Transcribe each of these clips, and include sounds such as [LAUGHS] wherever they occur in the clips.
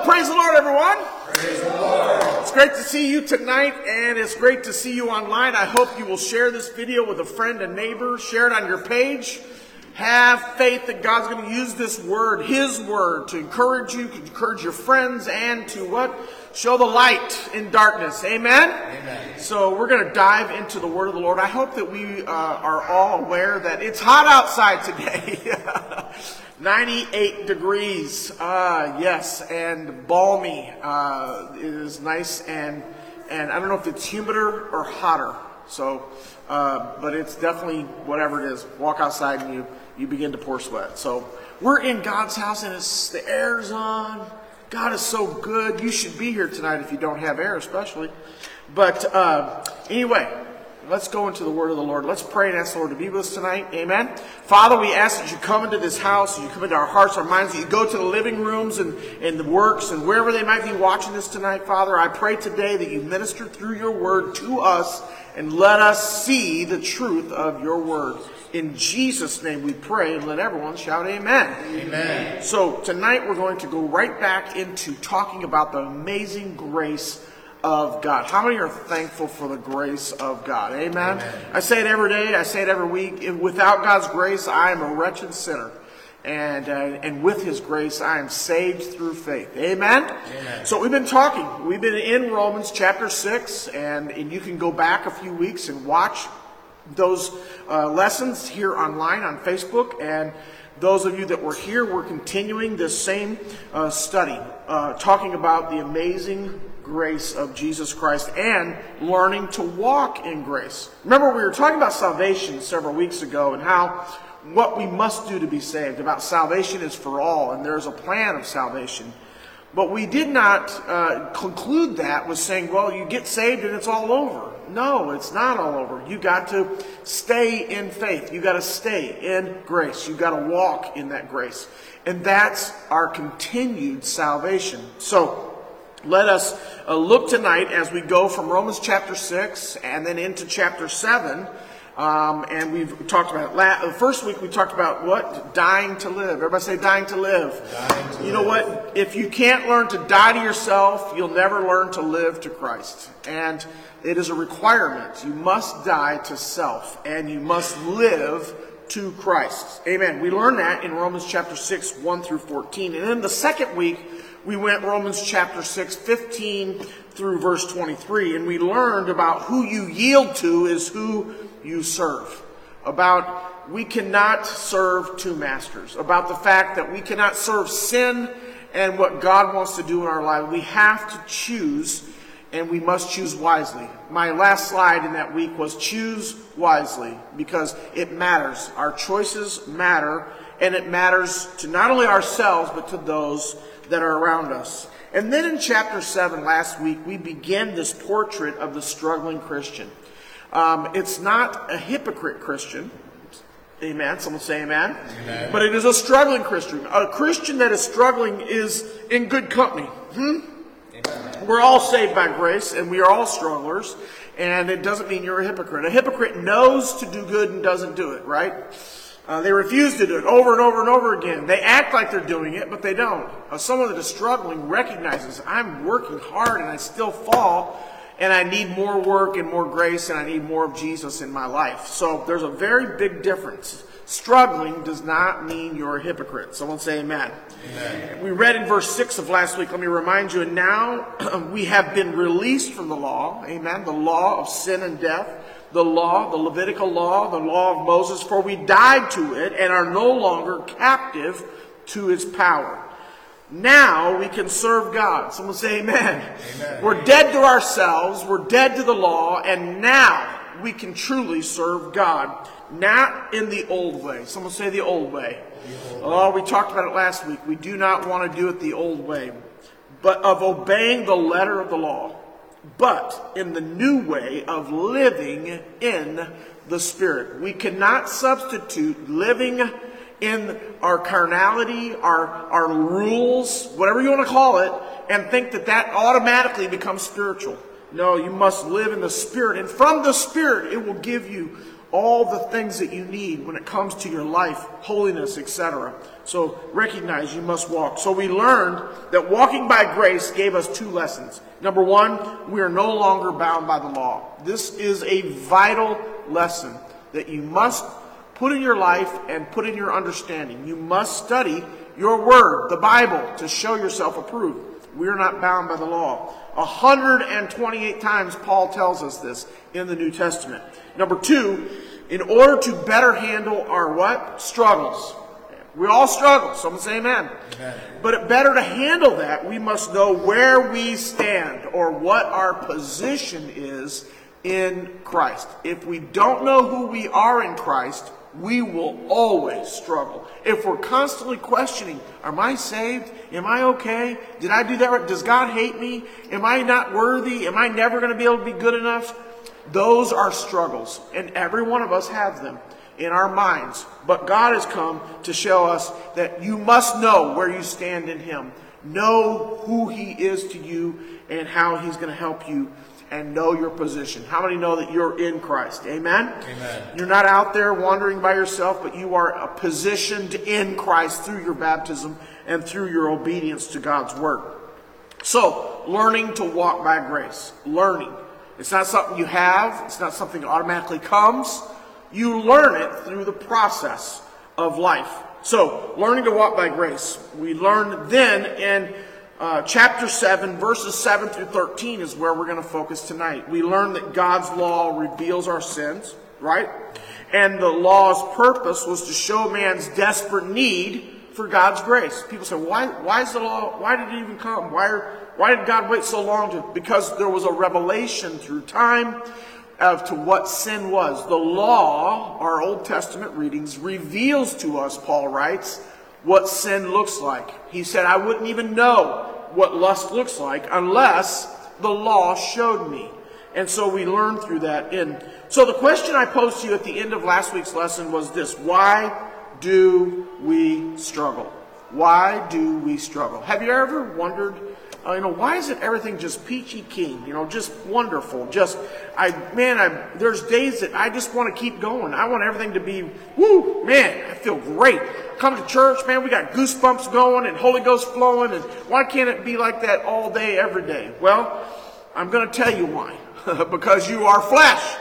Well, praise the Lord, everyone. Praise the Lord. It's great to see you tonight, and it's great to see you online. I hope you will share this video with a friend and neighbor, share it on your page. Have faith that God's going to use this word, His word, to encourage you, to encourage your friends, and to what? Show the light in darkness. Amen? Amen. So we're going to dive into the word of the Lord. I hope that we uh, are all aware that it's hot outside today. [LAUGHS] 98 degrees, uh, yes, and balmy. Uh, it is nice and and I don't know if it's humider or hotter. So, uh, but it's definitely whatever it is. Walk outside and you you begin to pour sweat. So we're in God's house and it's the air's on. God is so good. You should be here tonight if you don't have air, especially. But uh, anyway, Let's go into the word of the Lord. Let's pray and ask the Lord to be with us tonight. Amen. Father, we ask that you come into this house, you come into our hearts, our minds, that you go to the living rooms and, and the works and wherever they might be watching this tonight, Father. I pray today that you minister through your word to us and let us see the truth of your word. In Jesus' name we pray, and let everyone shout amen. Amen. So tonight we're going to go right back into talking about the amazing grace of God. How many are thankful for the grace of God? Amen? Amen. I say it every day. I say it every week. Without God's grace, I am a wretched sinner. And, uh, and with his grace, I am saved through faith. Amen? Amen? So we've been talking. We've been in Romans chapter 6, and, and you can go back a few weeks and watch those uh, lessons here online on Facebook. And those of you that were here, we're continuing this same uh, study, uh, talking about the amazing grace of Jesus Christ and learning to walk in grace. Remember, we were talking about salvation several weeks ago and how what we must do to be saved, about salvation is for all, and there's a plan of salvation. But we did not uh, conclude that with saying, well, you get saved and it's all over. No, it's not all over. You got to stay in faith. You got to stay in grace. You got to walk in that grace. And that's our continued salvation. So, let us uh, look tonight as we go from Romans chapter 6 and then into chapter 7. Um, and we've talked about la- the first week we talked about what dying to live. Everybody say dying to live. Dying to you know what? If you can't learn to die to yourself, you'll never learn to live to Christ. And it is a requirement. You must die to self and you must live to Christ. Amen. We learn that in Romans chapter 6, 1 through 14. And then the second week, we went Romans chapter 6, 15 through verse 23, and we learned about who you yield to is who you serve. About we cannot serve two masters. About the fact that we cannot serve sin and what God wants to do in our life. We have to choose, and we must choose wisely. My last slide in that week was choose wisely because it matters. Our choices matter, and it matters to not only ourselves, but to those that are around us. And then in chapter 7 last week, we begin this portrait of the struggling Christian. Um, it's not a hypocrite Christian. Amen. Someone say amen. amen. But it is a struggling Christian. A Christian that is struggling is in good company. Hmm? We're all saved by grace and we are all strugglers. And it doesn't mean you're a hypocrite. A hypocrite knows to do good and doesn't do it, right? Uh, they refuse to do it over and over and over again. They act like they're doing it, but they don't. Uh, someone that is struggling recognizes I'm working hard and I still fall, and I need more work and more grace, and I need more of Jesus in my life. So there's a very big difference. Struggling does not mean you're a hypocrite. Someone say amen. amen. We read in verse 6 of last week, let me remind you, and now [CLEARS THROAT] we have been released from the law, amen, the law of sin and death the law, the Levitical law, the law of Moses, for we died to it and are no longer captive to its power. Now we can serve God. Someone say amen. amen. We're dead to ourselves, we're dead to the law, and now we can truly serve God. Not in the old way. Someone say the old way. The old oh, we talked about it last week. We do not want to do it the old way, but of obeying the letter of the law but in the new way of living in the Spirit. We cannot substitute living in our carnality, our, our rules, whatever you want to call it, and think that that automatically becomes spiritual. No, you must live in the Spirit. And from the Spirit, it will give you all the things that you need when it comes to your life, holiness, etc. So recognize you must walk. So we learned that walking by grace gave us two lessons. Number one, we are no longer bound by the law. This is a vital lesson that you must put in your life and put in your understanding. You must study your word, the Bible, to show yourself approved. We are not bound by the law. 128 times Paul tells us this in the New Testament. Number two, in order to better handle our what? Struggles. We all struggle. Someone say amen. amen. But better to handle that, we must know where we stand or what our position is in Christ. If we don't know who we are in Christ, we will always struggle. If we're constantly questioning, am I saved? Am I okay? Did I do that right? Does God hate me? Am I not worthy? Am I never going to be able to be good enough? Those are struggles, and every one of us have them in our minds. But God has come to show us that you must know where you stand in Him. Know who He is to you and how He's going to help you and know your position. How many know that you're in Christ? Amen? Amen. You're not out there wandering by yourself, but you are positioned in Christ through your baptism and through your obedience to God's word. So, learning to walk by grace. Learning. It's not something you have, it's not something that automatically comes. You learn it through the process of life. So, learning to walk by grace. We learn then in uh, chapter 7, verses 7 through 13 is where we're going to focus tonight. We learn that God's law reveals our sins, right? And the law's purpose was to show man's desperate need for God's grace. People say, why, why is the law, why did it even come? Why, are, why did God wait so long to, because there was a revelation through time as to what sin was. The law, our Old Testament readings, reveals to us, Paul writes, what sin looks like. He said, I wouldn't even know what lust looks like unless the law showed me. And so we learn through that. And so the question I posed to you at the end of last week's lesson was this Why do we struggle? Why do we struggle? Have you ever wondered uh, you know, why is it everything just peachy keen? You know, just wonderful. Just, I, man, I, there's days that I just want to keep going. I want everything to be, woo, man, I feel great. Come to church, man, we got goosebumps going and Holy Ghost flowing. And why can't it be like that all day, every day? Well, I'm going to tell you why. [LAUGHS] because you are flesh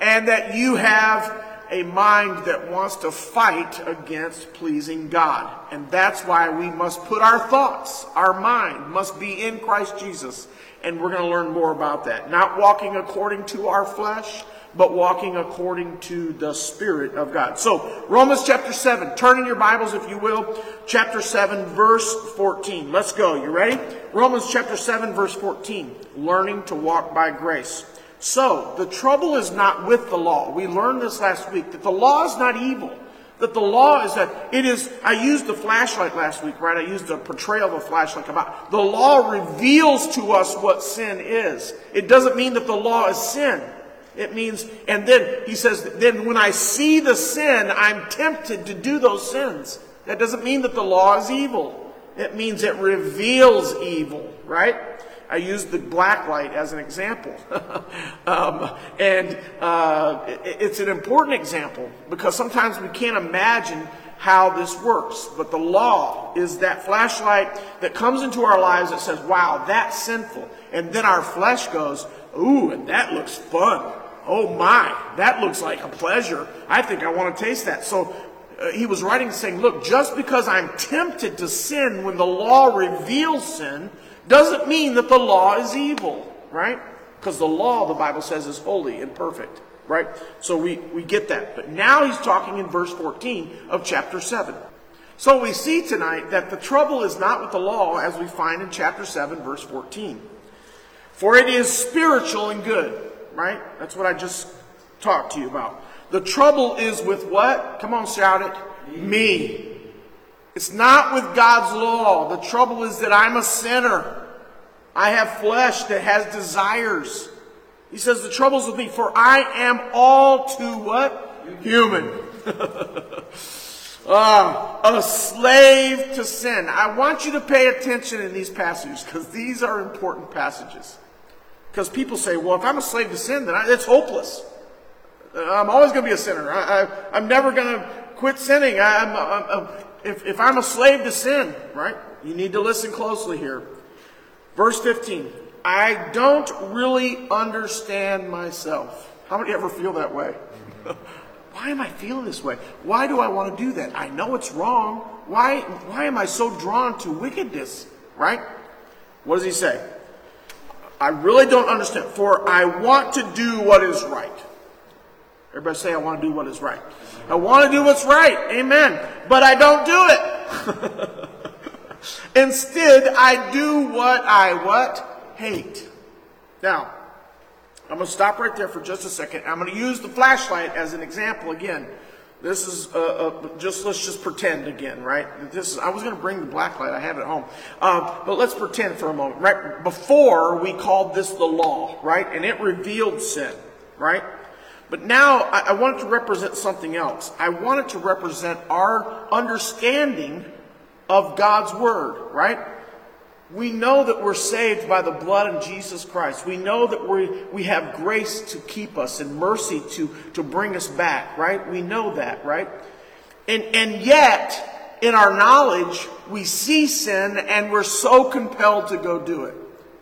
and that you have a mind that wants to fight against pleasing God. And that's why we must put our thoughts, our mind must be in Christ Jesus. And we're going to learn more about that. Not walking according to our flesh, but walking according to the Spirit of God. So, Romans chapter 7. Turn in your Bibles, if you will. Chapter 7, verse 14. Let's go. You ready? Romans chapter 7, verse 14. Learning to walk by grace. So, the trouble is not with the law. We learned this last week that the law is not evil. That the law is that it is, I used the flashlight last week, right? I used a portrayal of a flashlight about the law reveals to us what sin is. It doesn't mean that the law is sin. It means, and then he says, then when I see the sin, I'm tempted to do those sins. That doesn't mean that the law is evil. It means it reveals evil, right? I used the black light as an example. [LAUGHS] um, and uh, it, it's an important example because sometimes we can't imagine how this works. But the law is that flashlight that comes into our lives that says, wow, that's sinful. And then our flesh goes, ooh, and that looks fun. Oh my, that looks like a pleasure. I think I want to taste that. So uh, he was writing saying, look, just because I'm tempted to sin when the law reveals sin doesn't mean that the law is evil, right? Because the law, the Bible says, is holy and perfect, right? So we, we get that. But now he's talking in verse 14 of chapter 7. So we see tonight that the trouble is not with the law, as we find in chapter 7, verse 14. For it is spiritual and good, right? That's what I just talked to you about. The trouble is with what? Come on, shout it. Me. It's not with God's law. The trouble is that I'm a sinner. I have flesh that has desires. He says the trouble's with me, for I am all too what? Human. uh, [LAUGHS] a slave to sin. I want you to pay attention in these passages because these are important passages. Because people say, well, if I'm a slave to sin, then I, it's hopeless. I'm always going to be a sinner. I, am never going to quit sinning. I, I'm, I'm, if, if I'm a slave to sin, right? You need to listen closely here. Verse 15. I don't really understand myself. How many ever feel that way? [LAUGHS] why am I feeling this way? Why do I want to do that? I know it's wrong. Why, why am I so drawn to wickedness? Right? What does he say? I really don't understand. For I want to do what is right. Everybody say, I want to do what is right. I want to do what's right. Amen. But I don't do it. [LAUGHS] Instead, I do what I what? Hate. Now, I'm going to stop right there for just a second. I'm going to use the flashlight as an example again. This is uh, uh, just let's just pretend again, right? This is, I was going to bring the black light. I have it at home, uh, but let's pretend for a moment. Right before we called this the law, right, and it revealed sin, right? But now I, I to represent something else. I wanted to represent our understanding of God's word, right? We know that we're saved by the blood of Jesus Christ. We know that we, we have grace to keep us and mercy to, to bring us back, right? We know that, right? And, and yet, in our knowledge, we see sin and we're so compelled to go do it,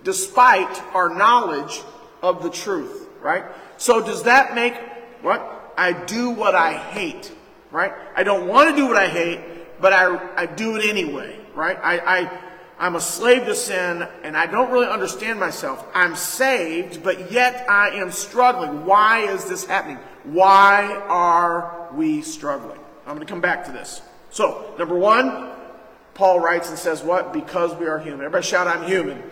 despite our knowledge of the truth, right? So does that make what? I do what I hate, right? I don't want to do what I hate, but I, I do it anyway, right? I, I, I'm a slave to sin and I don't really understand myself. I'm saved, but yet I am struggling. Why is this happening? Why are we struggling? I'm going to come back to this. So, number one, Paul writes and says what? Because we are human. Everybody shout, I'm human.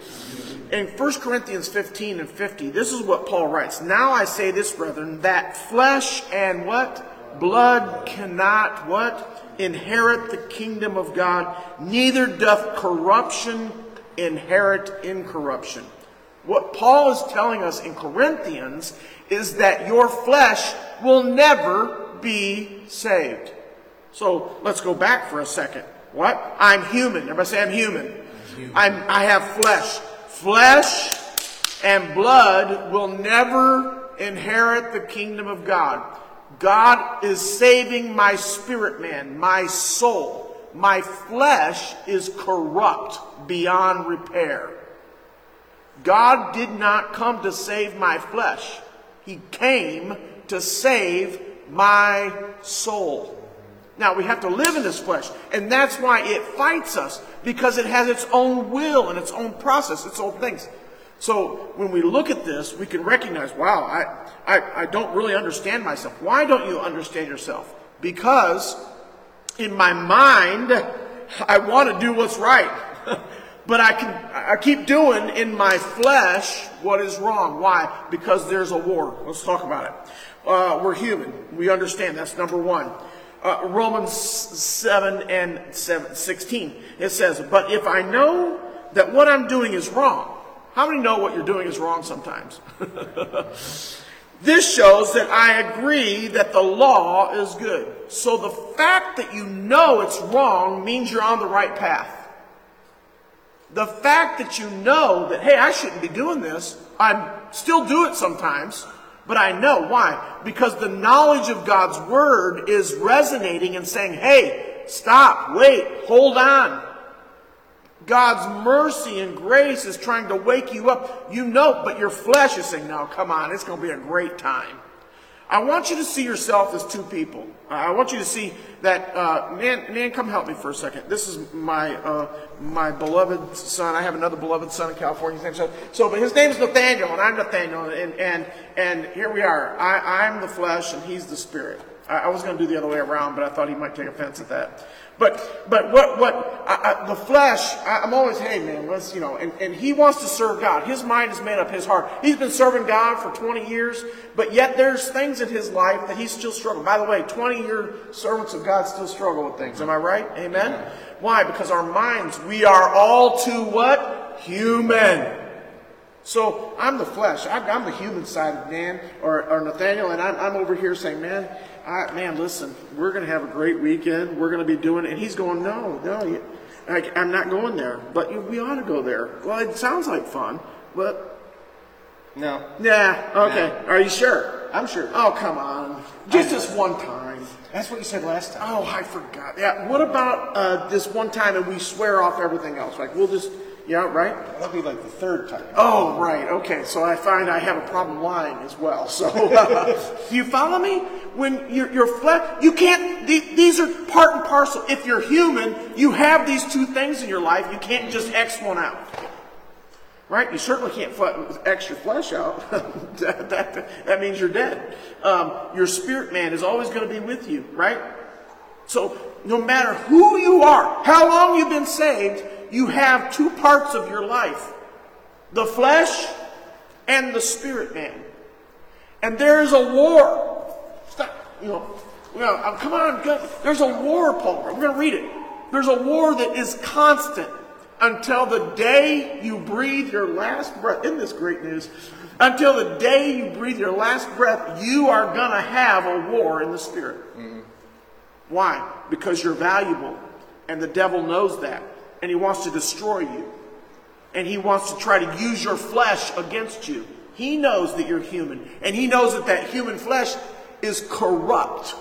In 1 Corinthians 15 and 50, this is what Paul writes. Now I say this, brethren, that flesh and what? Blood cannot what? inherit the kingdom of God, neither doth corruption inherit incorruption. What Paul is telling us in Corinthians is that your flesh will never be saved. So let's go back for a second. What? I'm human. Everybody say I'm human. I'm, I have flesh. Flesh and blood will never inherit the kingdom of God. God is saving my spirit man, my soul. My flesh is corrupt beyond repair. God did not come to save my flesh. He came to save my soul. Now, we have to live in this flesh, and that's why it fights us, because it has its own will and its own process, its own things. So when we look at this, we can recognize, wow, I, I, I don't really understand myself. Why don't you understand yourself? Because in my mind, I want to do what's right. [LAUGHS] but I can I keep doing in my flesh what is wrong. Why? Because there's a war. Let's talk about it. Uh, we're human. We understand. That's number one. Uh, Romans 7 and 7, 16. It says, But if I know that what I'm doing is wrong, how many know what you're doing is wrong sometimes? [LAUGHS] this shows that I agree that the law is good. So the fact that you know it's wrong means you're on the right path. The fact that you know that, hey, I shouldn't be doing this, I still do it sometimes, but I know. Why? Because the knowledge of God's word is resonating and saying, hey, stop, wait, hold on. God's mercy and grace is trying to wake you up. You know, but your flesh is saying, no, come on, it's going to be a great time. I want you to see yourself as two people. I want you to see that, uh, man, man, come help me for a second. This is my, uh, my beloved son. I have another beloved son in California. His name's so, so, but his name's Nathaniel, and I'm Nathaniel, and, and, and here we are. I, I'm the flesh, and he's the spirit. I, I was going to do the other way around, but I thought he might take offense at that. But but what what I, I, the flesh? I, am always hey man, let's you know. And, and he wants to serve God. His mind is made up. His heart. He's been serving God for 20 years, but yet there's things in his life that he's still struggling. By the way, 20 year servants of God still struggle with things. Am I right? Amen. Why? Because our minds. We are all too what human. So I'm the flesh. I'm, the human side of Dan or, or Nathaniel, and I'm, I'm over here saying, man, I, man, listen, we're going to have a great weekend. We're going to be doing it. And he's going, no, no, I, I'm not going there. But we ought to go there. Well, it sounds like fun, but. No. Yeah, okay. No. Are you sure? I'm sure. Oh, come on. Just this one time. That's what you said last time. Oh, I forgot. Yeah. What about uh, this one time and we swear off everything else? Like we'll just, yeah, right? That'll be like the third time. Oh, right. Okay. So I find I have a problem lying as well. So uh, [LAUGHS] do you follow me? When you're, you're flesh, you can't. the- These are part and parcel. If you're human, you have these two things in your life. You can't just X one out. Right? You certainly can't X your flesh out. [LAUGHS] that, that, that means you're dead. Um, your spirit man is always going to be with you, right? So no matter who you are, how long you've been saved, you have two parts of your life the flesh and the spirit man. And there is a war. Stop. You know, well, uh, come on. go- There's a war, Paul. We're going to read it. There's a war that is constant until the day you breathe your last breath. Isn't this great news? Until the day you breathe your last breath, you are going to have a war in the spirit. Why? Because you're valuable. And the devil knows that. And he wants to destroy you. And he wants to try to use your flesh against you. He knows that you're human. And he knows that that human flesh is corrupt.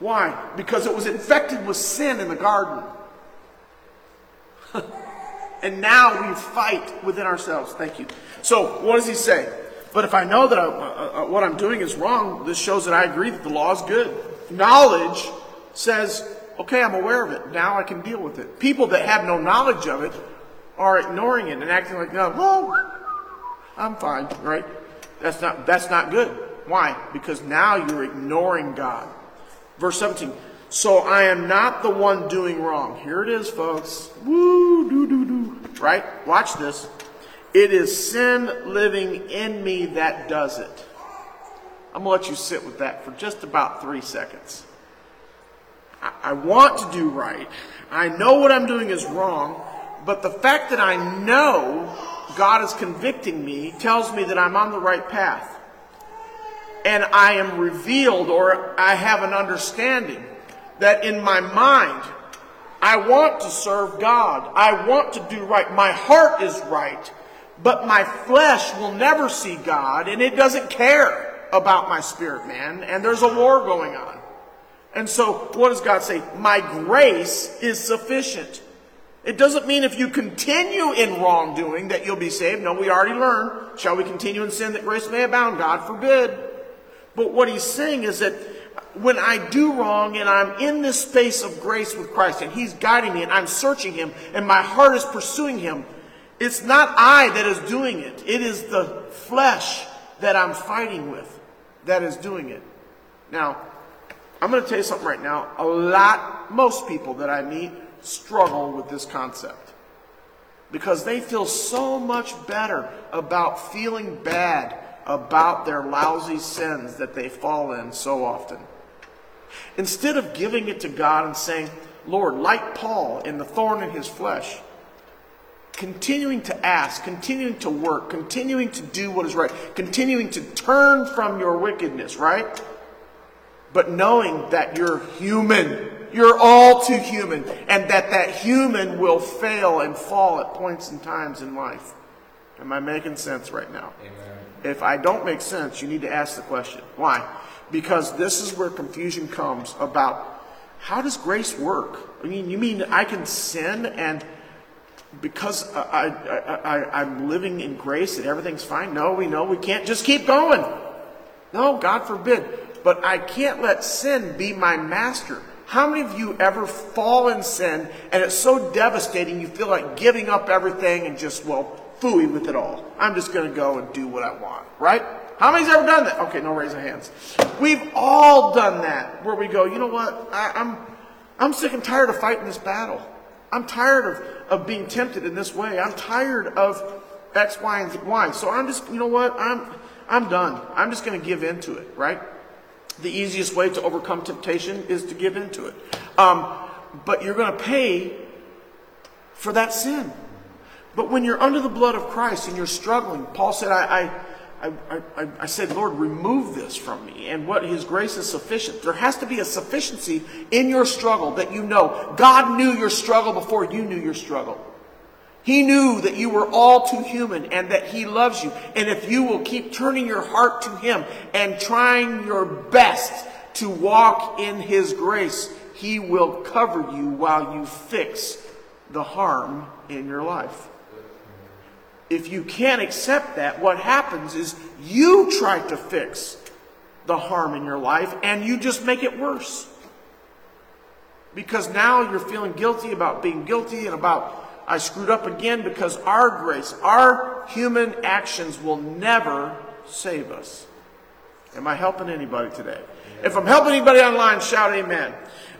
Why? Because it was infected with sin in the garden. [LAUGHS] and now we fight within ourselves. Thank you. So, what does he say? But if I know that I, uh, uh, what I'm doing is wrong, this shows that I agree that the law is good. Knowledge says, okay, I'm aware of it. Now I can deal with it. People that have no knowledge of it are ignoring it and acting like, oh, well, I'm fine, right? That's not, that's not good. Why? Because now you're ignoring God. Verse 17. So I am not the one doing wrong. Here it is, folks. Woo, doo, doo, doo. Right? Watch this. It is sin living in me that does it. I'm going to let you sit with that for just about three seconds. I, want to do right. I know what I'm doing is wrong, but the fact that I know God is convicting me tells me that I'm on the right path. And I am revealed or I have an understanding that in my mind, I want to serve God. I want to do right. My heart is right. But my flesh will never see God and it doesn't care about my spirit man. And there's a war going on. And so, what does God say? My grace is sufficient. It doesn't mean if you continue in wrongdoing that you'll be saved. No, we already learned. Shall we continue in sin that grace may abound? God forbid. But what he's saying is that when I do wrong and I'm in this space of grace with Christ and he's guiding me and I'm searching him and my heart is pursuing him, it's not I that is doing it. It is the flesh that I'm fighting with that is doing it. Now, I'm going to tell you something right now. A lot, most people that I meet struggle with this concept because they feel so much better about feeling bad about their lousy sins that they fall in so often. Instead of giving it to God and saying, Lord, like Paul in the thorn in his flesh, continuing to ask, continuing to work, continuing to do what is right, continuing to turn from your wickedness, right? But knowing that you're human, you're all too human, and that that human will fail and fall at points and times in life. Am I making sense right now? Amen. If I don't make sense, you need to ask the question. Why? Because this is where confusion comes about how does grace work? I mean, you mean I can sin and because I, I, I, I'm living in grace that everything's fine? No, we know we can't just keep going. No, God forbid. But I can't let sin be my master. How many of you ever fall in sin and it's so devastating you feel like giving up everything and just, well, fooey with it all? I'm just going to go and do what I want, right? How many's ever done that? Okay, no raise of hands. We've all done that where we go, you know what? I, I'm, I'm sick and tired of fighting this battle. I'm tired of, of being tempted in this way. I'm tired of X, Y, and Y. So I'm just, you know what? I'm, I'm done. I'm just going to give in to it, right? The easiest way to overcome temptation is to give in to it. Um, but you're going to pay for that sin. But when you're under the blood of Christ and you're struggling, Paul said, I, I, I, I, I said, Lord, remove this from me. And what His grace is sufficient. There has to be a sufficiency in your struggle that you know. God knew your struggle before you knew your struggle. He knew that you were all too human and that He loves you. And if you will keep turning your heart to Him and trying your best to walk in His grace, He will cover you while you fix the harm in your life. If you can't accept that, what happens is you try to fix the harm in your life and you just make it worse. Because now you're feeling guilty about being guilty and about I screwed up again because our grace, our human actions will never save us. Am I helping anybody today? If I'm helping anybody online, shout amen.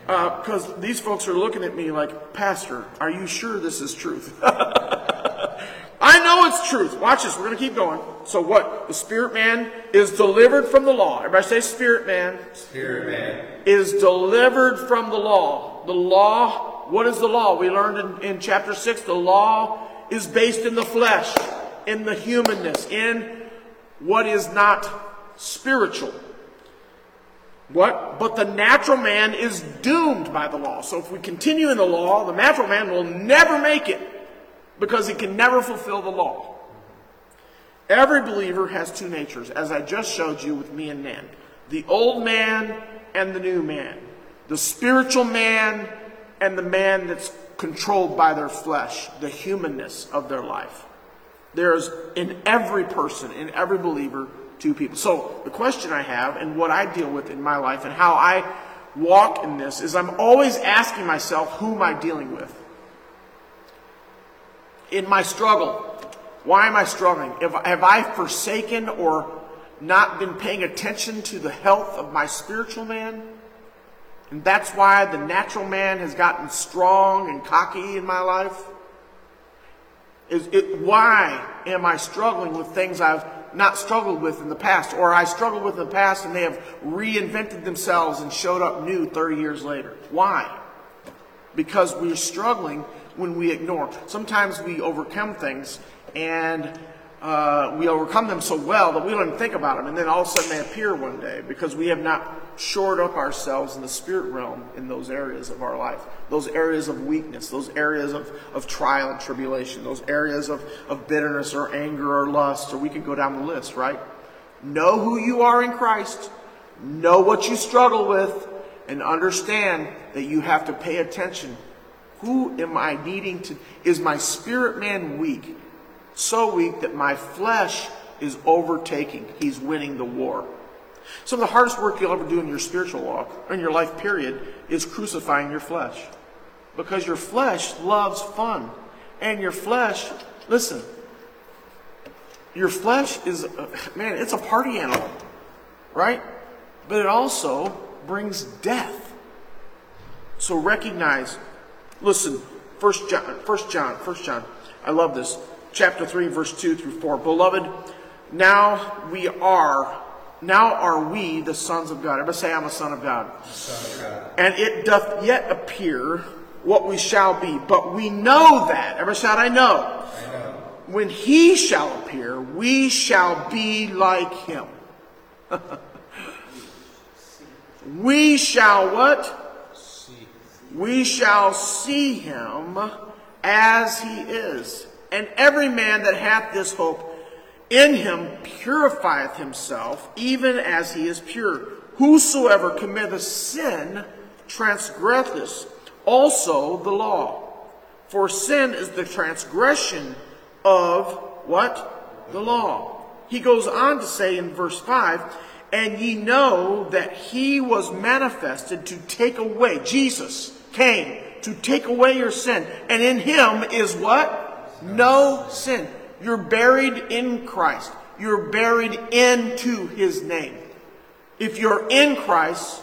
Because uh, these folks are looking at me like, Pastor, are you sure this is truth? [LAUGHS] I know it's truth. Watch this. We're going to keep going. So what? The spirit man is delivered from the law. Everybody say spirit man. Spirit man. Is delivered from the law. The law, what is the law? We learned in, in chapter 6, the law is based in the flesh, in the humanness, in what is not spiritual. What? But the natural man is doomed by the law. So if we continue in the law, the natural man will never make it because he can never fulfill the law. Every believer has two natures, as I just showed you with me and Nan the old man and the new man, the spiritual man and the man that's controlled by their flesh, the humanness of their life. There's in every person, in every believer, two people. So the question I have and what I deal with in my life and how I walk in this is I'm always asking myself, who am I dealing with? In my struggle, why am I struggling? have I forsaken or not been paying attention to the health of my spiritual man? And that's why the natural man has gotten strong and cocky in my life? Is it, why am I struggling with things I've not struggled with in the past, or I struggled with in the past and they have reinvented themselves and showed up new 30 years later? Why? Because we're struggling when we ignore. Sometimes we overcome things and uh, we overcome them so well that we don't even think about them, and then all of a sudden they appear one day because we have not shored up ourselves in the spirit realm in those areas of our life, those areas of weakness, those areas of, of trial and tribulation, those areas of, of bitterness or anger or lust, or we can go down the list, right? Know who you are in Christ, know what you struggle with, and understand that you have to pay attention. Who am I needing to? Is my spirit man weak? So weak that my flesh is overtaking. He's winning the war. Some of the hardest work you'll ever do in your spiritual walk, in your life period, is crucifying your flesh. Because your flesh loves fun. And your flesh, listen, your flesh is, uh, man, it's a party animal, right? But it also brings death. So recognize, listen, First John, First John, First John, I love this. Chapter 3, verse 2 through 4. Beloved, now we are now are we the sons of God. Everybody say, I'm a son of God. Son of God. And it doth yet appear what we shall be. But we know that. Everybody shout, I know. I know. When he shall appear, we shall be like him. [LAUGHS] we shall what? See. We shall see him as he is. And every man that hath this hope in him purifieth himself, even as he is pure. Whosoever committeth sin transgresseth also the law. For sin is the transgression of what? The law. He goes on to say in verse 5 And ye know that he was manifested to take away, Jesus came to take away your sin. And in him is what? No sin. You're buried in Christ. You're buried into his name. If you're in Christ,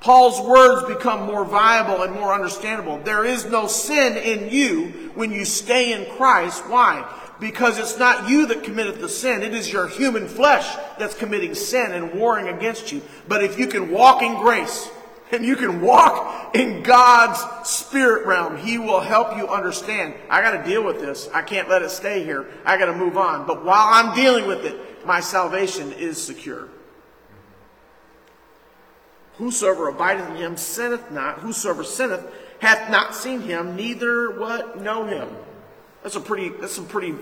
Paul's words become more viable and more understandable. There is no sin in you when you stay in Christ. Why? Because it's not you that committed the sin. It is your human flesh that's committing sin and warring against you. But if you can walk in grace, and you can walk in God's spirit realm. He will help you understand. I got to deal with this. I can't let it stay here. I got to move on. But while I'm dealing with it, my salvation is secure. Whosoever abideth in him sinneth not. Whosoever sinneth hath not seen him, neither what know him. That's a pretty, that's some pretty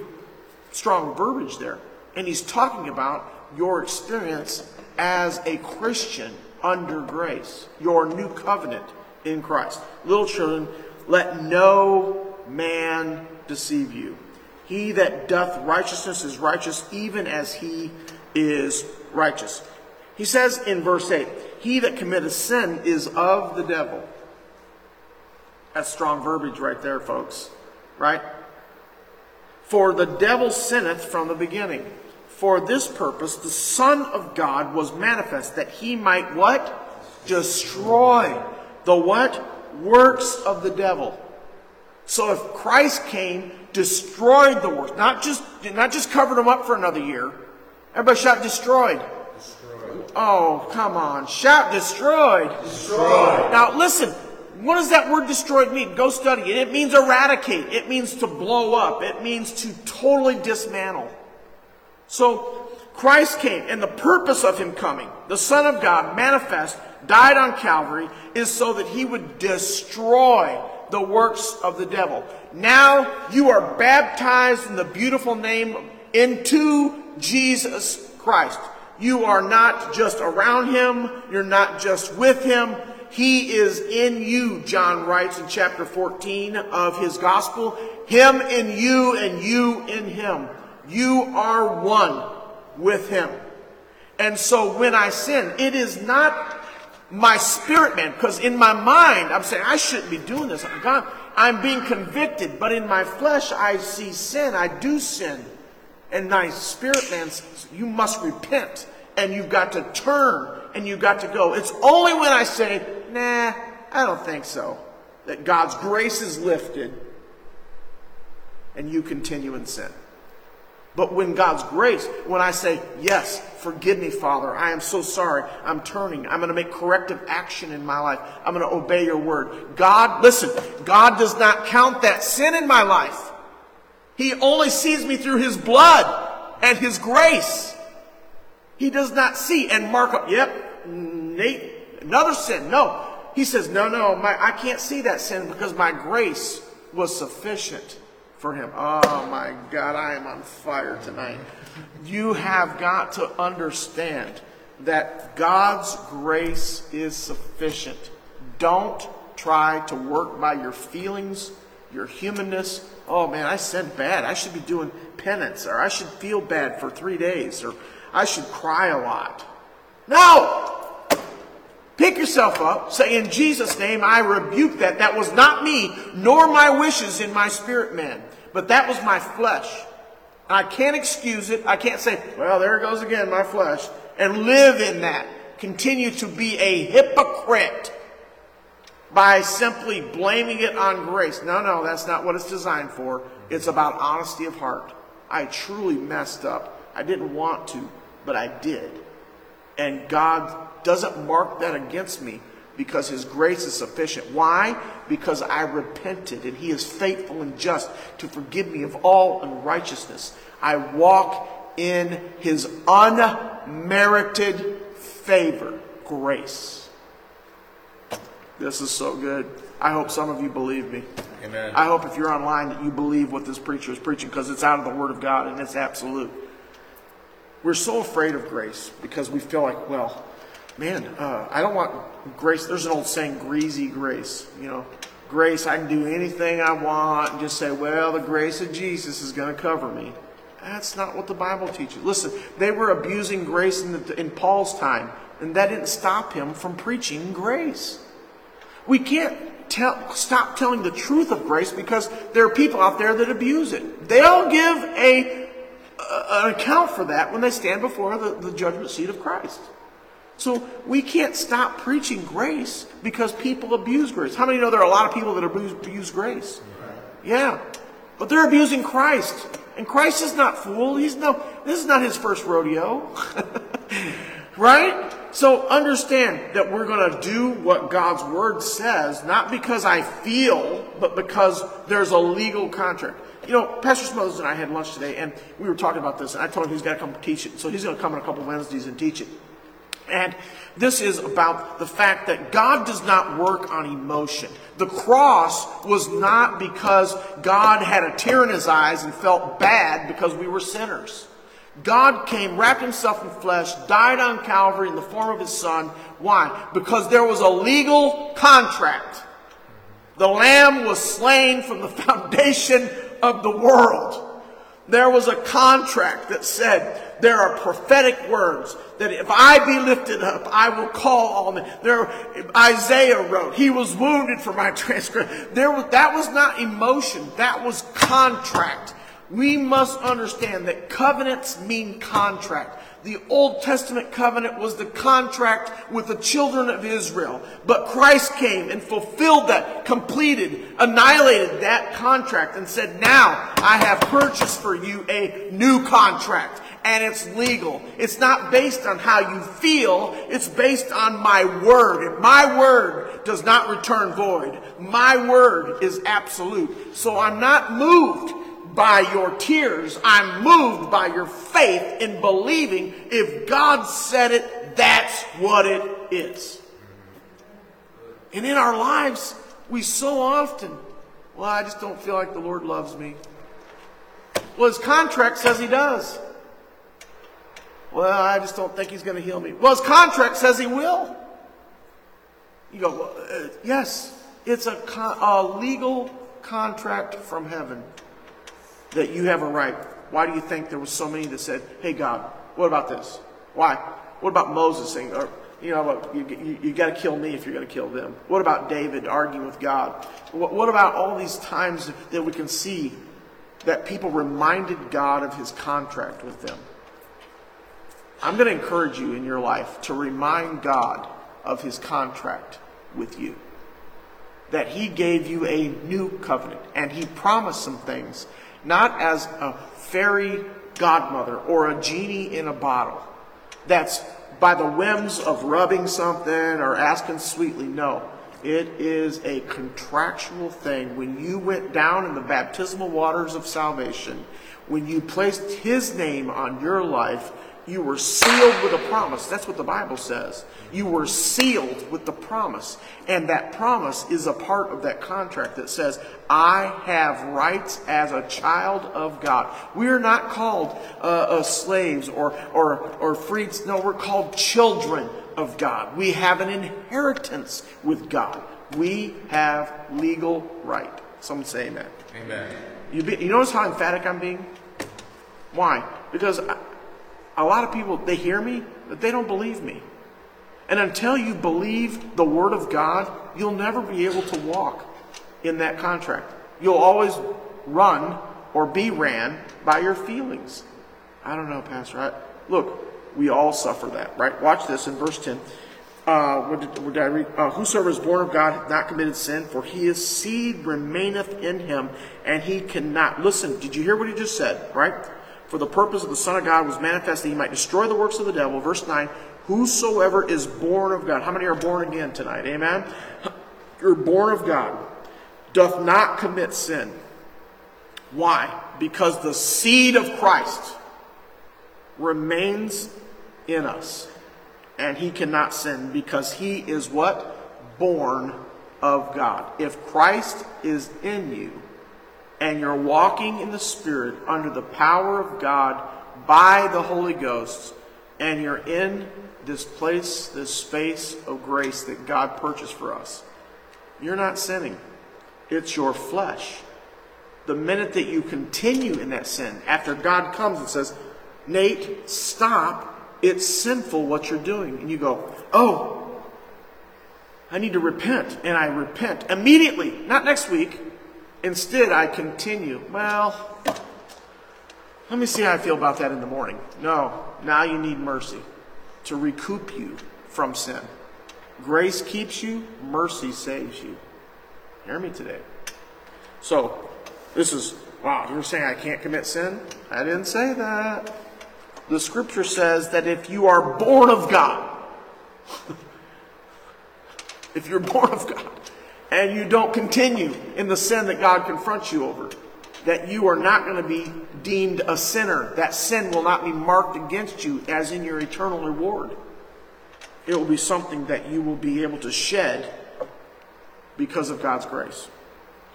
strong verbiage there. And he's talking about your experience as a Christian under grace, your new covenant in Christ. Little children, let no man deceive you. He that doth righteousness is righteous, even as he is righteous. He says in verse 8, He that committeth sin is of the devil. That's strong verbiage right there, folks. Right? For the devil sinneth from the beginning. For this purpose the Son of God was manifest, that he might what? Destroy the what? Works of the devil. So if Christ came, destroyed the works, not just not just covered them up for another year. Everybody shout destroyed. Destroyed. Oh, come on. Shout destroyed. Destroyed. Now listen, what does that word destroyed mean? Go study it. It means eradicate. It means to blow up. It means to totally dismantle. So Christ came, and the purpose of him coming, the Son of God, manifest, died on Calvary, is so that he would destroy the works of the devil. Now you are baptized in the beautiful name into Jesus Christ. You are not just around him, you're not just with him. He is in you, John writes in chapter 14 of his gospel. Him in you and you in him. You are one with him. And so when I sin, it is not my spirit man, because in my mind, I'm saying, I shouldn't be doing this. God, I'm being convicted, but in my flesh, I see sin. I do sin. And my spirit man says, you must repent, and you've got to turn, and you've got to go. It's only when I say, nah, I don't think so, that God's grace is lifted, and you continue in sin. But when God's grace, when I say, Yes, forgive me, Father, I am so sorry, I'm turning, I'm going to make corrective action in my life, I'm going to obey your word. God, listen, God does not count that sin in my life. He only sees me through his blood and his grace. He does not see and mark up, yep, Nate, another sin. No. He says, No, no, my, I can't see that sin because my grace was sufficient for him. Oh my God, I am on fire tonight. You have got to understand that God's grace is sufficient. Don't try to work by your feelings, your humanness. Oh man, I sinned bad. I should be doing penance, or I should feel bad for three days, or I should cry a lot. No! Pick yourself up. Say, in Jesus' name, I rebuke that. That was not me, nor my wishes in my spirit man. But that was my flesh. I can't excuse it. I can't say, well, there it goes again, my flesh, and live in that. Continue to be a hypocrite by simply blaming it on grace. No, no, that's not what it's designed for. It's about honesty of heart. I truly messed up. I didn't want to, but I did. And God doesn't mark that against me because his grace is sufficient. Why? Because I repented and he is faithful and just to forgive me of all unrighteousness. I walk in his unmerited favor, grace. This is so good. I hope some of you believe me. Amen. I hope if you're online that you believe what this preacher is preaching because it's out of the Word of God and it's absolute. We're so afraid of grace because we feel like, well, man, uh, I don't want grace. There's an old saying, greasy grace. You know, grace, I can do anything I want and just say, well, the grace of Jesus is going to cover me. That's not what the Bible teaches. Listen, they were abusing grace in, the, in Paul's time, and that didn't stop him from preaching grace. We can't tell, stop telling the truth of grace because there are people out there that abuse it. They'll give a, a an account for that when they stand before the, the judgment seat of Christ. So we can't stop preaching grace because people abuse grace. How many know there are a lot of people that abuse, abuse grace? Yeah. But they're abusing Christ. And Christ is not fool. He's no this is not his first rodeo. [LAUGHS] right? So understand that we're going to do what God's word says, not because I feel, but because there's a legal contract. You know, Pastor Smothers and I had lunch today, and we were talking about this, and I told him he's got to come teach it. So he's going to come in a couple Wednesdays and teach it. And this is about the fact that God does not work on emotion. The cross was not because God had a tear in his eyes and felt bad because we were sinners. God came, wrapped himself in flesh, died on Calvary in the form of his son. Why? Because there was a legal contract. The lamb was slain from the [LAUGHS] foundation of the world. There was a contract that said there are prophetic words that if I be lifted up, I will call all men. There, Isaiah wrote, "He was wounded for my [LAUGHS] transgression." There, that was not emotion. That was contract. We must understand that covenants mean contract. The Old Testament covenant was the contract with the children of Israel. But Christ came and fulfilled that, completed, annihilated that contract, and said, Now I have purchased for you a new contract. And it's legal. It's not based on how you feel, it's based on my word. And my word does not return void. My word is absolute. So I'm not moved by your tears. I'm moved by your faith in believing if God said it, that's what it is. And in our lives, we so often, well, I just don't feel like the Lord loves me. Well, his contract says he does. Well, I just don't think he's going to heal me. Well, his contract says he will. You go, well, uh, yes, it's a, con- a legal contract from heaven that you have a right. Why do you think there was so many that said, "Hey God, what about this? Why? What about Moses saying, or you know, you, you, you got to kill me if you're going to kill them? What about David arguing with God? What, what about all these times that we can see that people reminded God of His contract with them? I'm going to encourage you in your life to remind God of His contract with you. That He gave you a new covenant and He promised some things not as a fairy godmother or a genie in a bottle that's by the whims of rubbing something or asking sweetly. No, it is a contractual thing. When you went down in the baptismal waters of salvation, when you placed His name on your life, you were sealed with a promise. That's what the Bible says. You were sealed with the promise. And that promise is a part of that contract that says, I have rights as a child of God. We are not called uh, uh, slaves or, or, or freed. No, we're called children of God. We have an inheritance with God. We have legal right. Someone say amen. Amen. You, be, you notice how emphatic I'm being? Why? Because I, a lot of people, they hear me, but they don't believe me. And until you believe the Word of God, you'll never be able to walk in that contract. You'll always run or be ran by your feelings. I don't know, Pastor. I, look, we all suffer that, right? Watch this in verse 10. Uh, what, did, what did I read? Uh, Whosoever is born of God hath not committed sin, for his seed remaineth in him, and he cannot. Listen, did you hear what he just said, right? For the purpose of the Son of God was manifest that he might destroy the works of the devil. Verse 9 Whosoever is born of God. How many are born again tonight? Amen? [CLEARS THROAT] You're born of God, doth not commit sin. Why? Because the seed of Christ remains in us. And he cannot sin because he is what? Born of God. If Christ is in you, and you're walking in the Spirit under the power of God by the Holy Ghost, and you're in this place, this space of grace that God purchased for us, you're not sinning. It's your flesh. The minute that you continue in that sin, after God comes and says, Nate, stop, it's sinful what you're doing. And you go, oh, I need to repent. And I repent immediately, not next week, Instead, I continue. Well, let me see how I feel about that in the morning. No, now you need mercy to recoup you from sin. Grace keeps you, mercy saves you. Hear me today. So, this is, wow, you're saying I can't commit sin? I didn't say that. The scripture says that if you are born of God, [LAUGHS] if you're born of God, and you don't continue in the sin that God confronts you over, that you are not going to be deemed a sinner. That sin will not be marked against you as in your eternal reward. It will be something that you will be able to shed because of God's grace.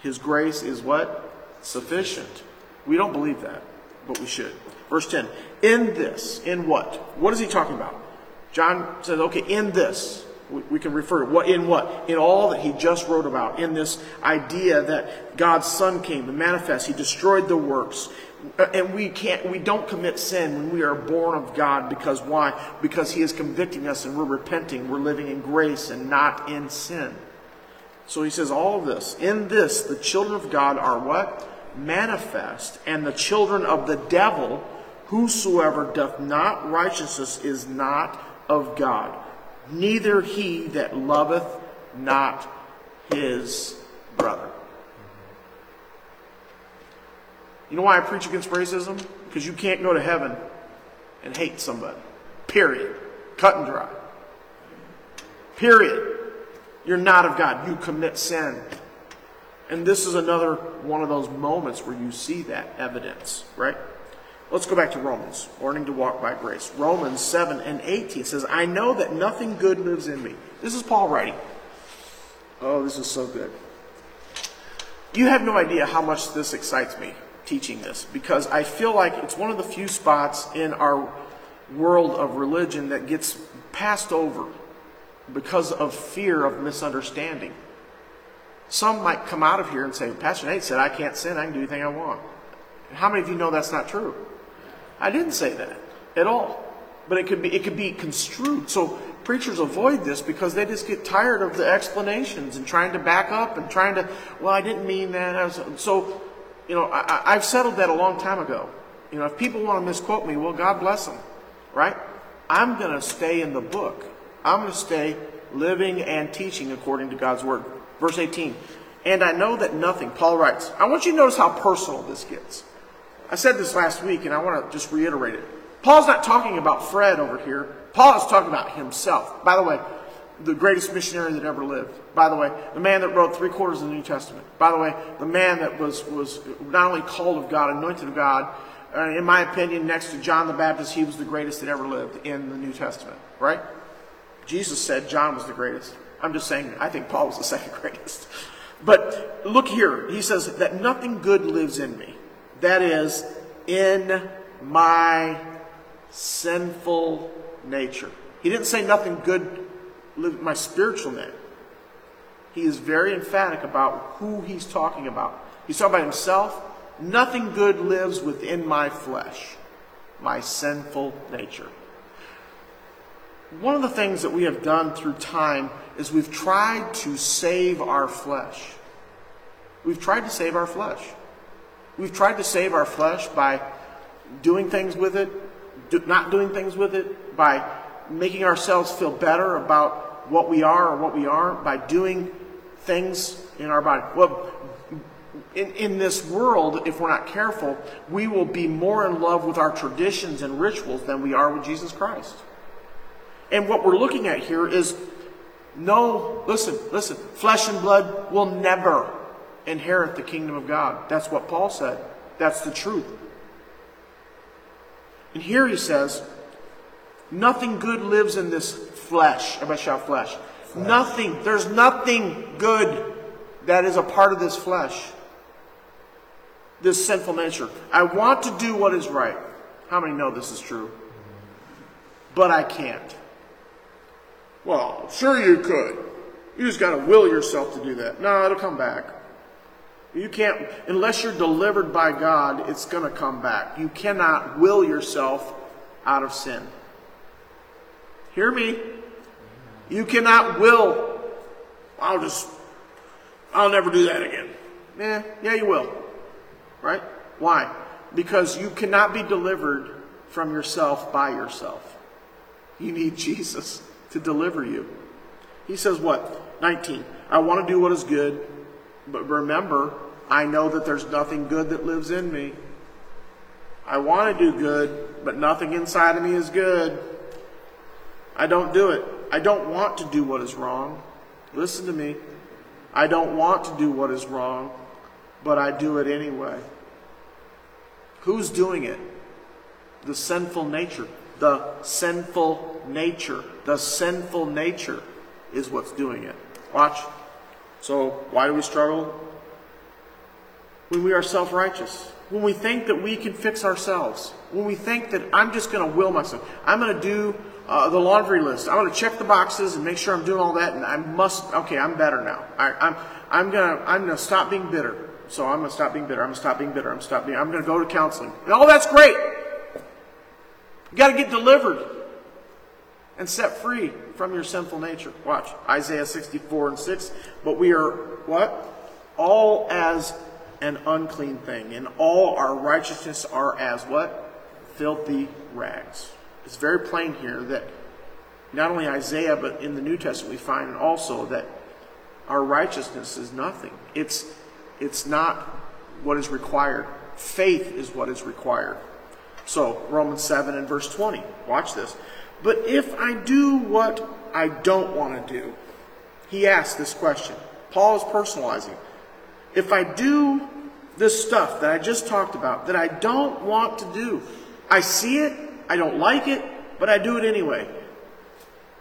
His grace is what? Sufficient. We don't believe that, but we should. Verse 10. In this, in what? What is he talking about? John says, okay, in this. We, can refer to what in what? In all that he just wrote about. In this idea that God's Son came to manifest. He destroyed the works. Uh, And we can't, we don't commit sin when we are born of God because why? Because He is convicting us and we're repenting. We're living in grace and not in sin. So he says all of this. In this, the children of God are what? Manifest. And the children of the devil, whosoever doth not righteousness is not of God. Neither he that loveth not his brother. You know why I preach against racism? Because you can't go to heaven and hate somebody. Period. Cut and dry. Period. You're not of God. You commit sin. And this is another one of those moments where you see that evidence, right? Let's go back to Romans, learning to walk by grace. Romans 7 and 18 says, I know that nothing good lives in me. This is Paul writing. Oh, this is so good. You have no idea how much this excites me teaching this because I feel like it's one of the few spots in our world of religion that gets passed over because of fear of misunderstanding. Some might come out of here and say, Pastor Nate said, I can't sin, I can do anything I want. How many of you know that's not true? I didn't say that at all. But it could be it could be construed. So preachers avoid this because they just get tired of the explanations and trying to back up and trying to, well, I didn't mean that. I was, so, you know, I, I've settled that a long time ago. You know, if people want to misquote me, well, God bless them, right? I'm going to stay in the book. I'm going to stay living and teaching according to God's word. Verse 18. And I know that nothing, Paul writes, I want you to notice how personal this gets. I said this last week and I want to just reiterate it. Paul's not talking about Fred over here. Paul is talking about himself. By the way, the greatest missionary that ever lived. By the way, the man that wrote three quarters of the New Testament. By the way, the man that was, was not only called of God, anointed of God, uh, in my opinion, next to John the Baptist, he was the greatest that ever lived in the New Testament, right? Jesus said John was the greatest. I'm just saying, I think Paul was the [LAUGHS] second greatest. But look here. He says that nothing good lives in me. That is, in my sinful nature. He didn't say nothing good my spiritual man. He is very emphatic about who he's talking about. He's talking about himself. Nothing good lives within my flesh, my sinful nature. One of the things that we have done through time is we've tried to save our flesh. We've tried to save our flesh. We've tried to save our flesh by doing things with it, do, not doing things with it, by making ourselves feel better about what we are or what we aren't, by doing things in our body. Well, in, in this world, if we're not careful, we will be more in love with our traditions and rituals than we are with Jesus Christ. And what we're looking at here is no, listen, listen, flesh and blood will never inherit the kingdom of God. That's what Paul said. That's the truth. And here he says, nothing good lives in this flesh. Everybody shout flesh. flesh. Nothing. There's nothing good that is a part of this flesh. This sinful nature. I want to do what is right. How many know this is true? But I can't. Well, sure you could. You just got to will yourself to do that. No, it'll come back. You can't, unless you're delivered by God, it's going to come back. You cannot will yourself out of sin. Hear me? You cannot will, I'll just, I'll never do that again. Yeah, yeah, you will. Right? Why? Because you cannot be delivered from yourself by yourself. You need Jesus to deliver you. He says, what? 19. I want to do what is good, but remember, I know that there's nothing good that lives in me. I want to do good, but nothing inside of me is good. I don't do it. I don't want to do what is wrong. Listen to me. I don't want to do what is wrong, but I do it anyway. Who's doing it? The sinful nature. The sinful nature. The sinful nature is what's doing it. Watch. So, why do we struggle? When we are self righteous. When we think that we can fix ourselves. When we think that I'm just going to will myself. I'm going to do uh, the laundry list. I'm going to check the boxes and make sure I'm doing all that. And I must, okay, I'm better now. I, I'm, I'm going to I'm to stop being bitter. So I'm going to stop being bitter. I'm going to stop being bitter. I'm stop being, I'm going to go to counseling. And all that's great. You got to get delivered and set free from your sinful nature. Watch Isaiah 64 and 6. But we are what? All as an unclean thing, and all our righteousness are as what? Filthy rags. It's very plain here that not only Isaiah, but in the New Testament, we find also that our righteousness is nothing. It's, it's not what is required. Faith is what is required. So, Romans 7 and verse 20. Watch this. But if I do what I don't want to do, he asks this question. Paul is personalizing. If I do this stuff that I just talked about that I don't want to do, I see it, I don't like it, but I do it anyway.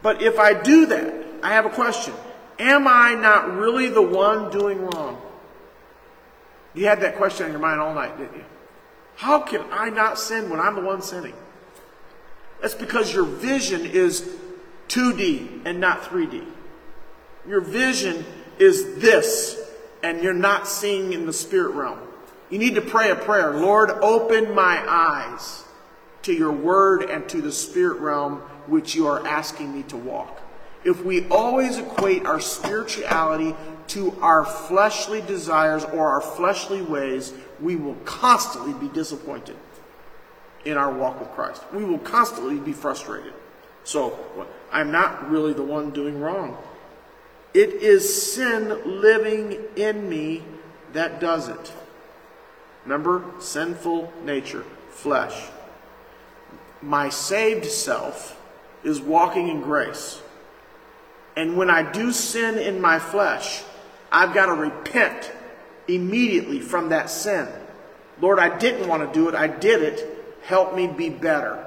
But if I do that, I have a question. Am I not really the one doing wrong? You had that question in your mind all night, didn't you? How can I not sin when I'm the one sinning? That's because your vision is 2D and not 3D. Your vision is this, and you're not seeing in the spirit realm. You need to pray a prayer Lord, open my eyes to your word and to the spirit realm which you are asking me to walk. If we always equate our spirituality to our fleshly desires or our fleshly ways, we will constantly be disappointed in our walk with Christ. We will constantly be frustrated. So, I'm not really the one doing wrong. It is sin living in me that does it. Remember, sinful nature, flesh. My saved self is walking in grace. And when I do sin in my flesh, I've got to repent immediately from that sin. Lord, I didn't want to do it. I did it. Help me be better.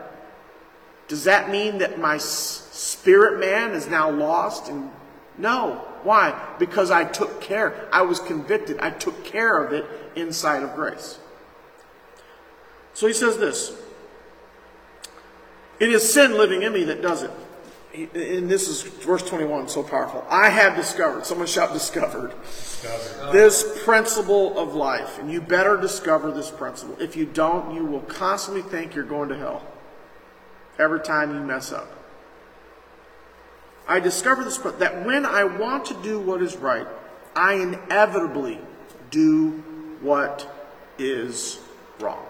Does that mean that my spirit man is now lost? And no. Why? Because I took care. I was convicted. I took care of it inside of grace. So he says this It is sin living in me that does it. And this is verse 21, so powerful. I have discovered, someone shout discovered, discovered, this principle of life. And you better discover this principle. If you don't, you will constantly think you're going to hell every time you mess up. I discovered this that when I want to do what is right, I inevitably do what is wrong.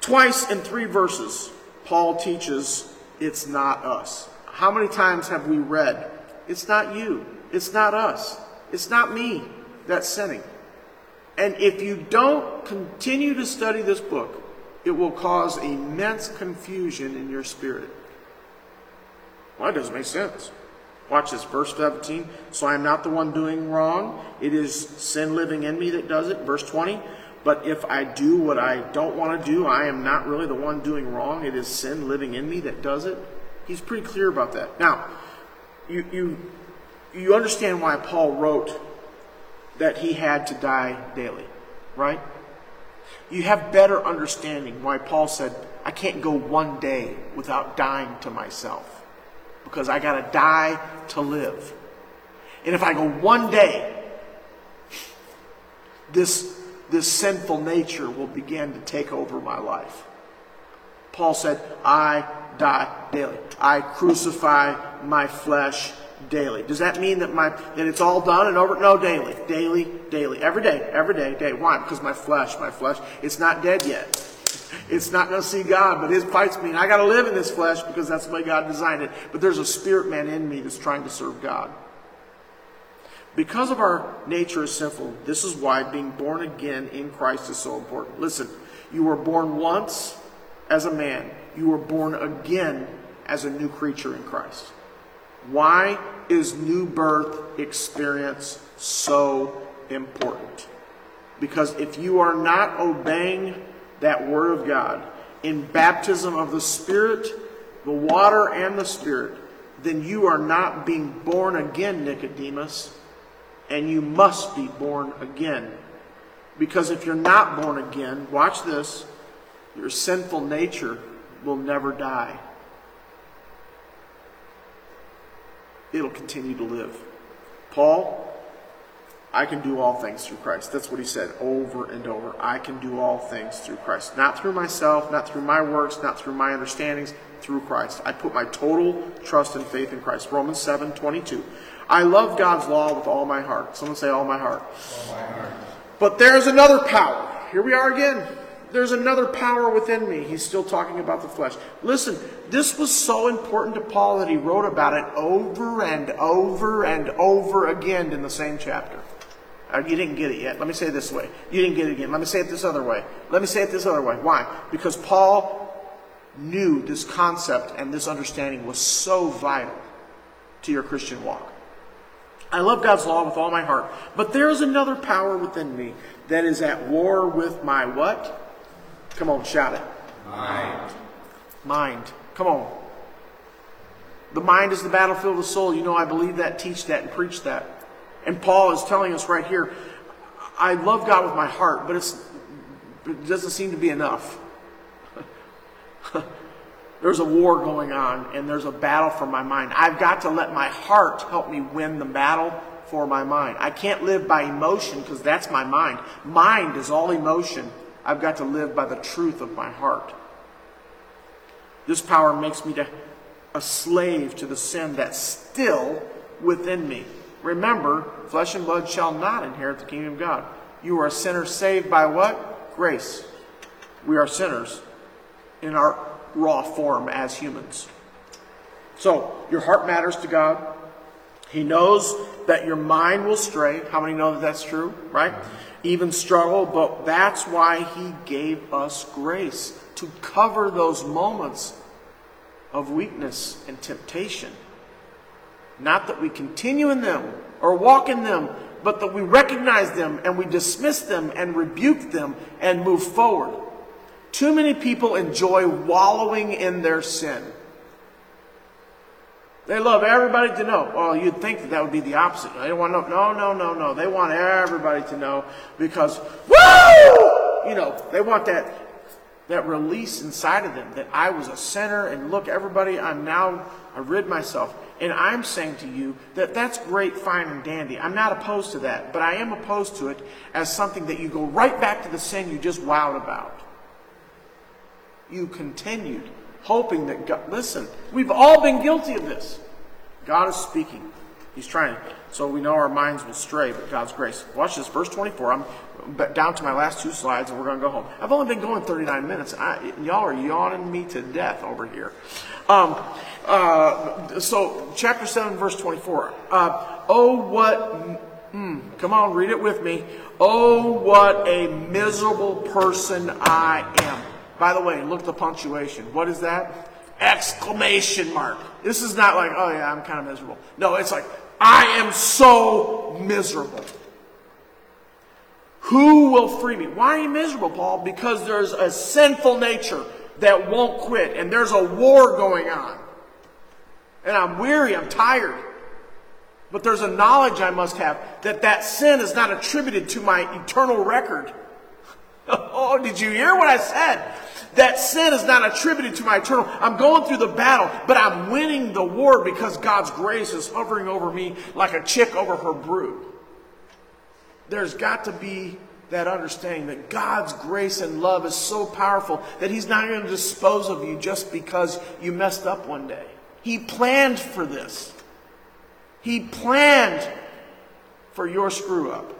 Twice in three verses, Paul teaches it's not us. How many times have we read, it's not you, it's not us, it's not me that's sinning? And if you don't continue to study this book, it will cause immense confusion in your spirit. Well, that doesn't make sense. Watch this, verse 17. So I am not the one doing wrong. It is sin living in me that does it. Verse 20. But if I do what I don't want to do, I am not really the one doing wrong. It is sin living in me that does it. He's pretty clear about that. Now, you, you, you understand why Paul wrote that he had to die daily, right? You have better understanding why Paul said, I can't go one day without dying to myself because I got to die to live. And if I go one day, this, this sinful nature will begin to take over my life. Paul said, I die daily. I crucify my flesh daily. Does that mean that my that it's all done and over? No, daily, daily, daily, every day, every day, day. Why? Because my flesh, my flesh, it's not dead yet. It's not going to see God, but his fights me. And I got to live in this flesh because that's the way God designed it. But there's a spirit man in me that's trying to serve God. Because of our nature is sinful, this is why being born again in Christ is so important. Listen, you were born once as a man, you were born again as a new creature in Christ. Why is new birth experience so important? Because if you are not obeying that Word of God in baptism of the Spirit, the water and the Spirit, then you are not being born again, Nicodemus, and you must be born again. Because if you're not born again, watch this, your sinful nature will never die. It'll continue to live. Paul, I can do all things through Christ. That's what he said over and over. I can do all things through Christ. Not through myself, not through my works, not through my understandings, through Christ. I put my total trust and faith in Christ. Romans 7 22. I love God's law with all my heart. Someone say, all my heart. All my heart. But there's another power. Here we are again. There's another power within me. He's still talking about the flesh. Listen, this was so important to Paul that he wrote about it over and over and over again in the same chapter. Uh, you didn't get it yet. Let me say it this way. You didn't get it again. Let me say it this other way. Let me say it this other way. Why? Because Paul knew this concept and this understanding was so vital to your Christian walk. I love God's law with all my heart, but there is another power within me that is at war with my what? Come on, shout it. Mind. Mind. Come on. The mind is the battlefield of the soul. You know, I believe that, teach that, and preach that. And Paul is telling us right here I love God with my heart, but it doesn't seem to be enough. [LAUGHS] there's a war going on, and there's a battle for my mind. I've got to let my heart help me win the battle for my mind. I can't live by emotion because that's my mind. Mind is all emotion. I've got to live by the truth of my heart. This power makes me to a slave to the sin that's still within me. Remember, flesh and blood shall not inherit the kingdom of God. You are a sinner saved by what? Grace. We are sinners in our raw form as humans. So, your heart matters to God. He knows that your mind will stray. How many know that that's true, right? Even struggle, but that's why He gave us grace to cover those moments of weakness and temptation. Not that we continue in them or walk in them, but that we recognize them and we dismiss them and rebuke them and move forward. Too many people enjoy wallowing in their sin. They love everybody to know. Well, you'd think that that would be the opposite. They want to know. No, no, no, no. They want everybody to know because, woo! You know, they want that that release inside of them that I was a sinner and look, everybody, I'm now, I rid myself. And I'm saying to you that that's great, fine, and dandy. I'm not opposed to that, but I am opposed to it as something that you go right back to the sin you just wowed about. You continued, hoping that God, listen, we've all been guilty of this. God is speaking. He's trying. So we know our minds will stray, but God's grace. Watch this, verse 24. I'm down to my last two slides, and we're going to go home. I've only been going 39 minutes. I, y'all are yawning me to death over here. Um, uh, so, chapter 7, verse 24. Uh, oh, what. Mm, come on, read it with me. Oh, what a miserable person I am. By the way, look at the punctuation. What is that? Exclamation mark. This is not like, oh yeah, I'm kind of miserable. No, it's like, I am so miserable. Who will free me? Why are you miserable, Paul? Because there's a sinful nature that won't quit, and there's a war going on. And I'm weary, I'm tired. But there's a knowledge I must have that that sin is not attributed to my eternal record. [LAUGHS] oh, did you hear what I said? That sin is not attributed to my eternal. I'm going through the battle, but I'm winning the war because God's grace is hovering over me like a chick over her brood. There's got to be that understanding that God's grace and love is so powerful that He's not going to dispose of you just because you messed up one day. He planned for this. He planned for your screw up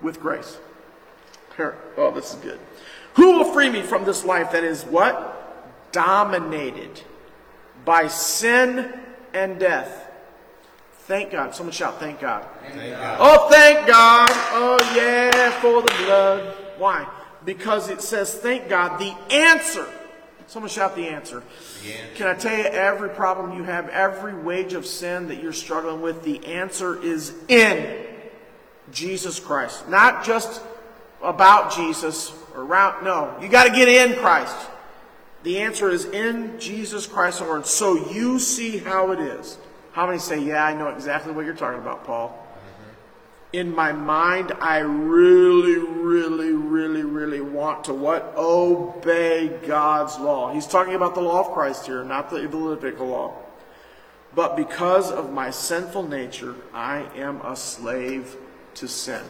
with grace. Here, oh, this is good. Who will free me from this life that is what? Dominated by sin and death. Thank God. Someone shout, thank God. Thank God. Oh, thank God. Oh, yeah, for the blood. Why? Because it says, thank God, the answer. Someone shout the answer. The answer. Can I tell you, every problem you have, every wage of sin that you're struggling with, the answer is in Jesus Christ. Not just about Jesus or around. No, you got to get in Christ. The answer is in Jesus Christ Lord. So you see how it is. How many say, Yeah, I know exactly what you're talking about, Paul? In my mind, I really, really, really, really want to what? Obey God's law. He's talking about the law of Christ here, not the Levitical law. But because of my sinful nature, I am a slave to sin.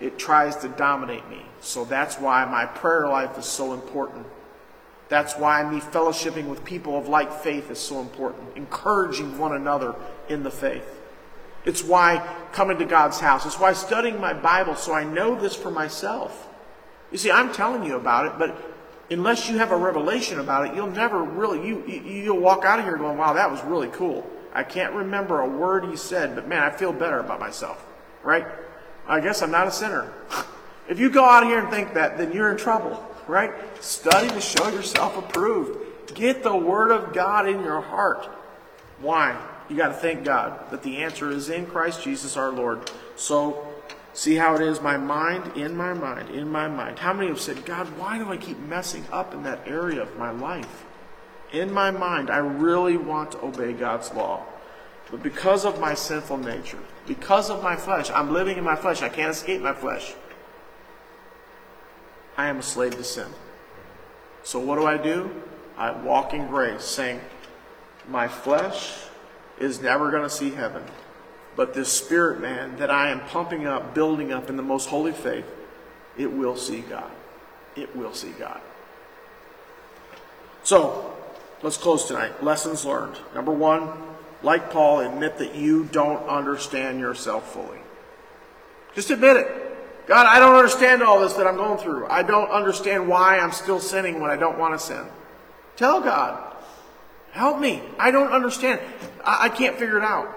It tries to dominate me. So that's why my prayer life is so important. That's why me fellowshipping with people of like faith is so important. Encouraging one another in the faith. It's why coming to God's house. It's why studying my Bible so I know this for myself. You see, I'm telling you about it, but unless you have a revelation about it, you'll never really you, you you'll walk out of here going, "Wow, that was really cool." I can't remember a word he said, but man, I feel better about myself. Right? I guess I'm not a sinner. [LAUGHS] If you go out here and think that, then you're in trouble, right? Study to show yourself approved. Get the Word of God in your heart. Why? You got to thank God that the answer is in Christ Jesus our Lord. So, see how it is? My mind, in my mind, in my mind. How many have said, God, why do I keep messing up in that area of my life? In my mind, I really want to obey God's law. But because of my sinful nature, because of my flesh, I'm living in my flesh. I can't escape my flesh. I am a slave to sin. So what do I do? I walk in grace, saying, My flesh is never going to see heaven. But this spirit man that I am pumping up, building up in the most holy faith, it will see God. It will see God. So, let's close tonight. Lessons learned. Number one, like Paul, admit that you don't understand yourself fully. Just admit it. God, I don't understand all this that I'm going through. I don't understand why I'm still sinning when I don't want to sin. Tell God, help me. I don't understand. I, I can't figure it out.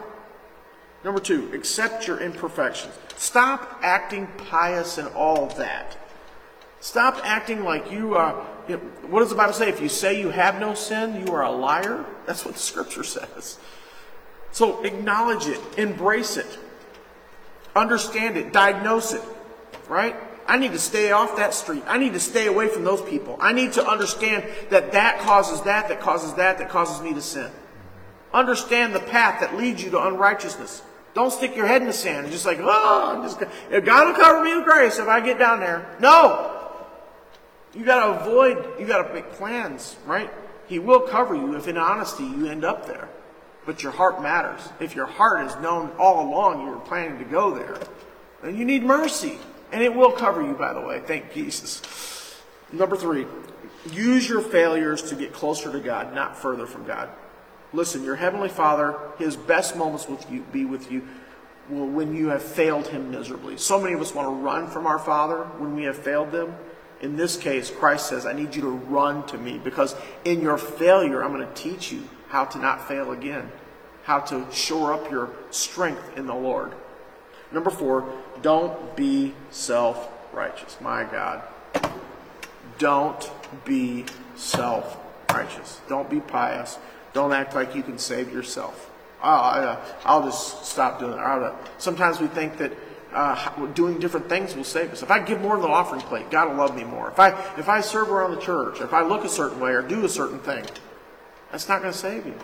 Number two, accept your imperfections. Stop acting pious and all that. Stop acting like you are. You know, what does the Bible say? If you say you have no sin, you are a liar. That's what the scripture [LAUGHS] says. So acknowledge it, embrace it, understand it, diagnose it, right? I need to stay off that street. I need to stay away from those people. I need to understand that that causes that, that causes that, that causes me to sin. Understand the path that leads you to unrighteousness. Don't stick your head in the sand and just like, oh, just God will cover me with grace if I get down there. No. You got to avoid, you got to make plans, right? He will cover you if in honesty you end up there. But your heart matters. If your heart is known all along you were planning to go there, then you need mercy. And it will cover you, by the way. Thank Jesus. Number three, use your failures to get closer to God, not further from God. Listen, your Heavenly Father, His best moments you be with you will when you have failed Him miserably. So many of us want to run from our Father when we have failed them. In this case, Christ says, I need you to run to me because in your failure, I'm going to teach you how to not fail again, how to shore up your strength in the Lord. Number four, don't be self righteous. My God. Don't be self righteous. Don't be pious. Don't act like you can save yourself. I'll, I'll just stop doing that. Sometimes we think that uh, doing different things will save us. If I give more to the offering plate, God will love me more. If I if I serve around the church, if I look a certain way or do a certain thing, that's not going to save you.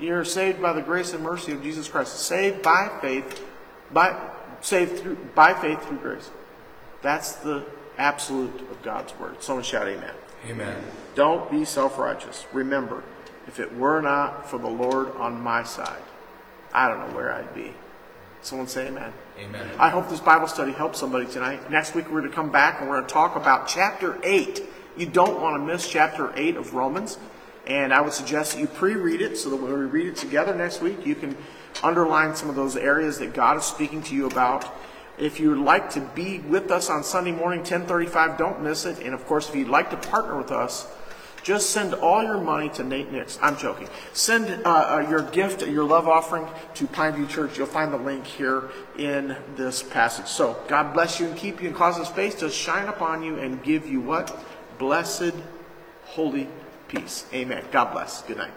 You're saved by the grace and mercy of Jesus Christ. Saved by faith, by saved through by faith through grace. That's the absolute of God's word. Someone shout amen. Amen. Don't be self-righteous. Remember, if it were not for the Lord on my side, I don't know where I'd be. Someone say amen. Amen. I hope this Bible study helps somebody tonight. Next week we're going to come back and we're going to talk about chapter 8. You don't want to miss chapter 8 of Romans. And I would suggest that you pre-read it so that when we read it together next week, you can underline some of those areas that God is speaking to you about. If you would like to be with us on Sunday morning, 1035, don't miss it. And of course, if you'd like to partner with us, just send all your money to Nate Nix. I'm joking. Send uh, uh, your gift, your love offering to Pineview Church. You'll find the link here in this passage. So God bless you and keep you and cause his face to shine upon you and give you what? Blessed, holy peace. Amen. God bless. Good night.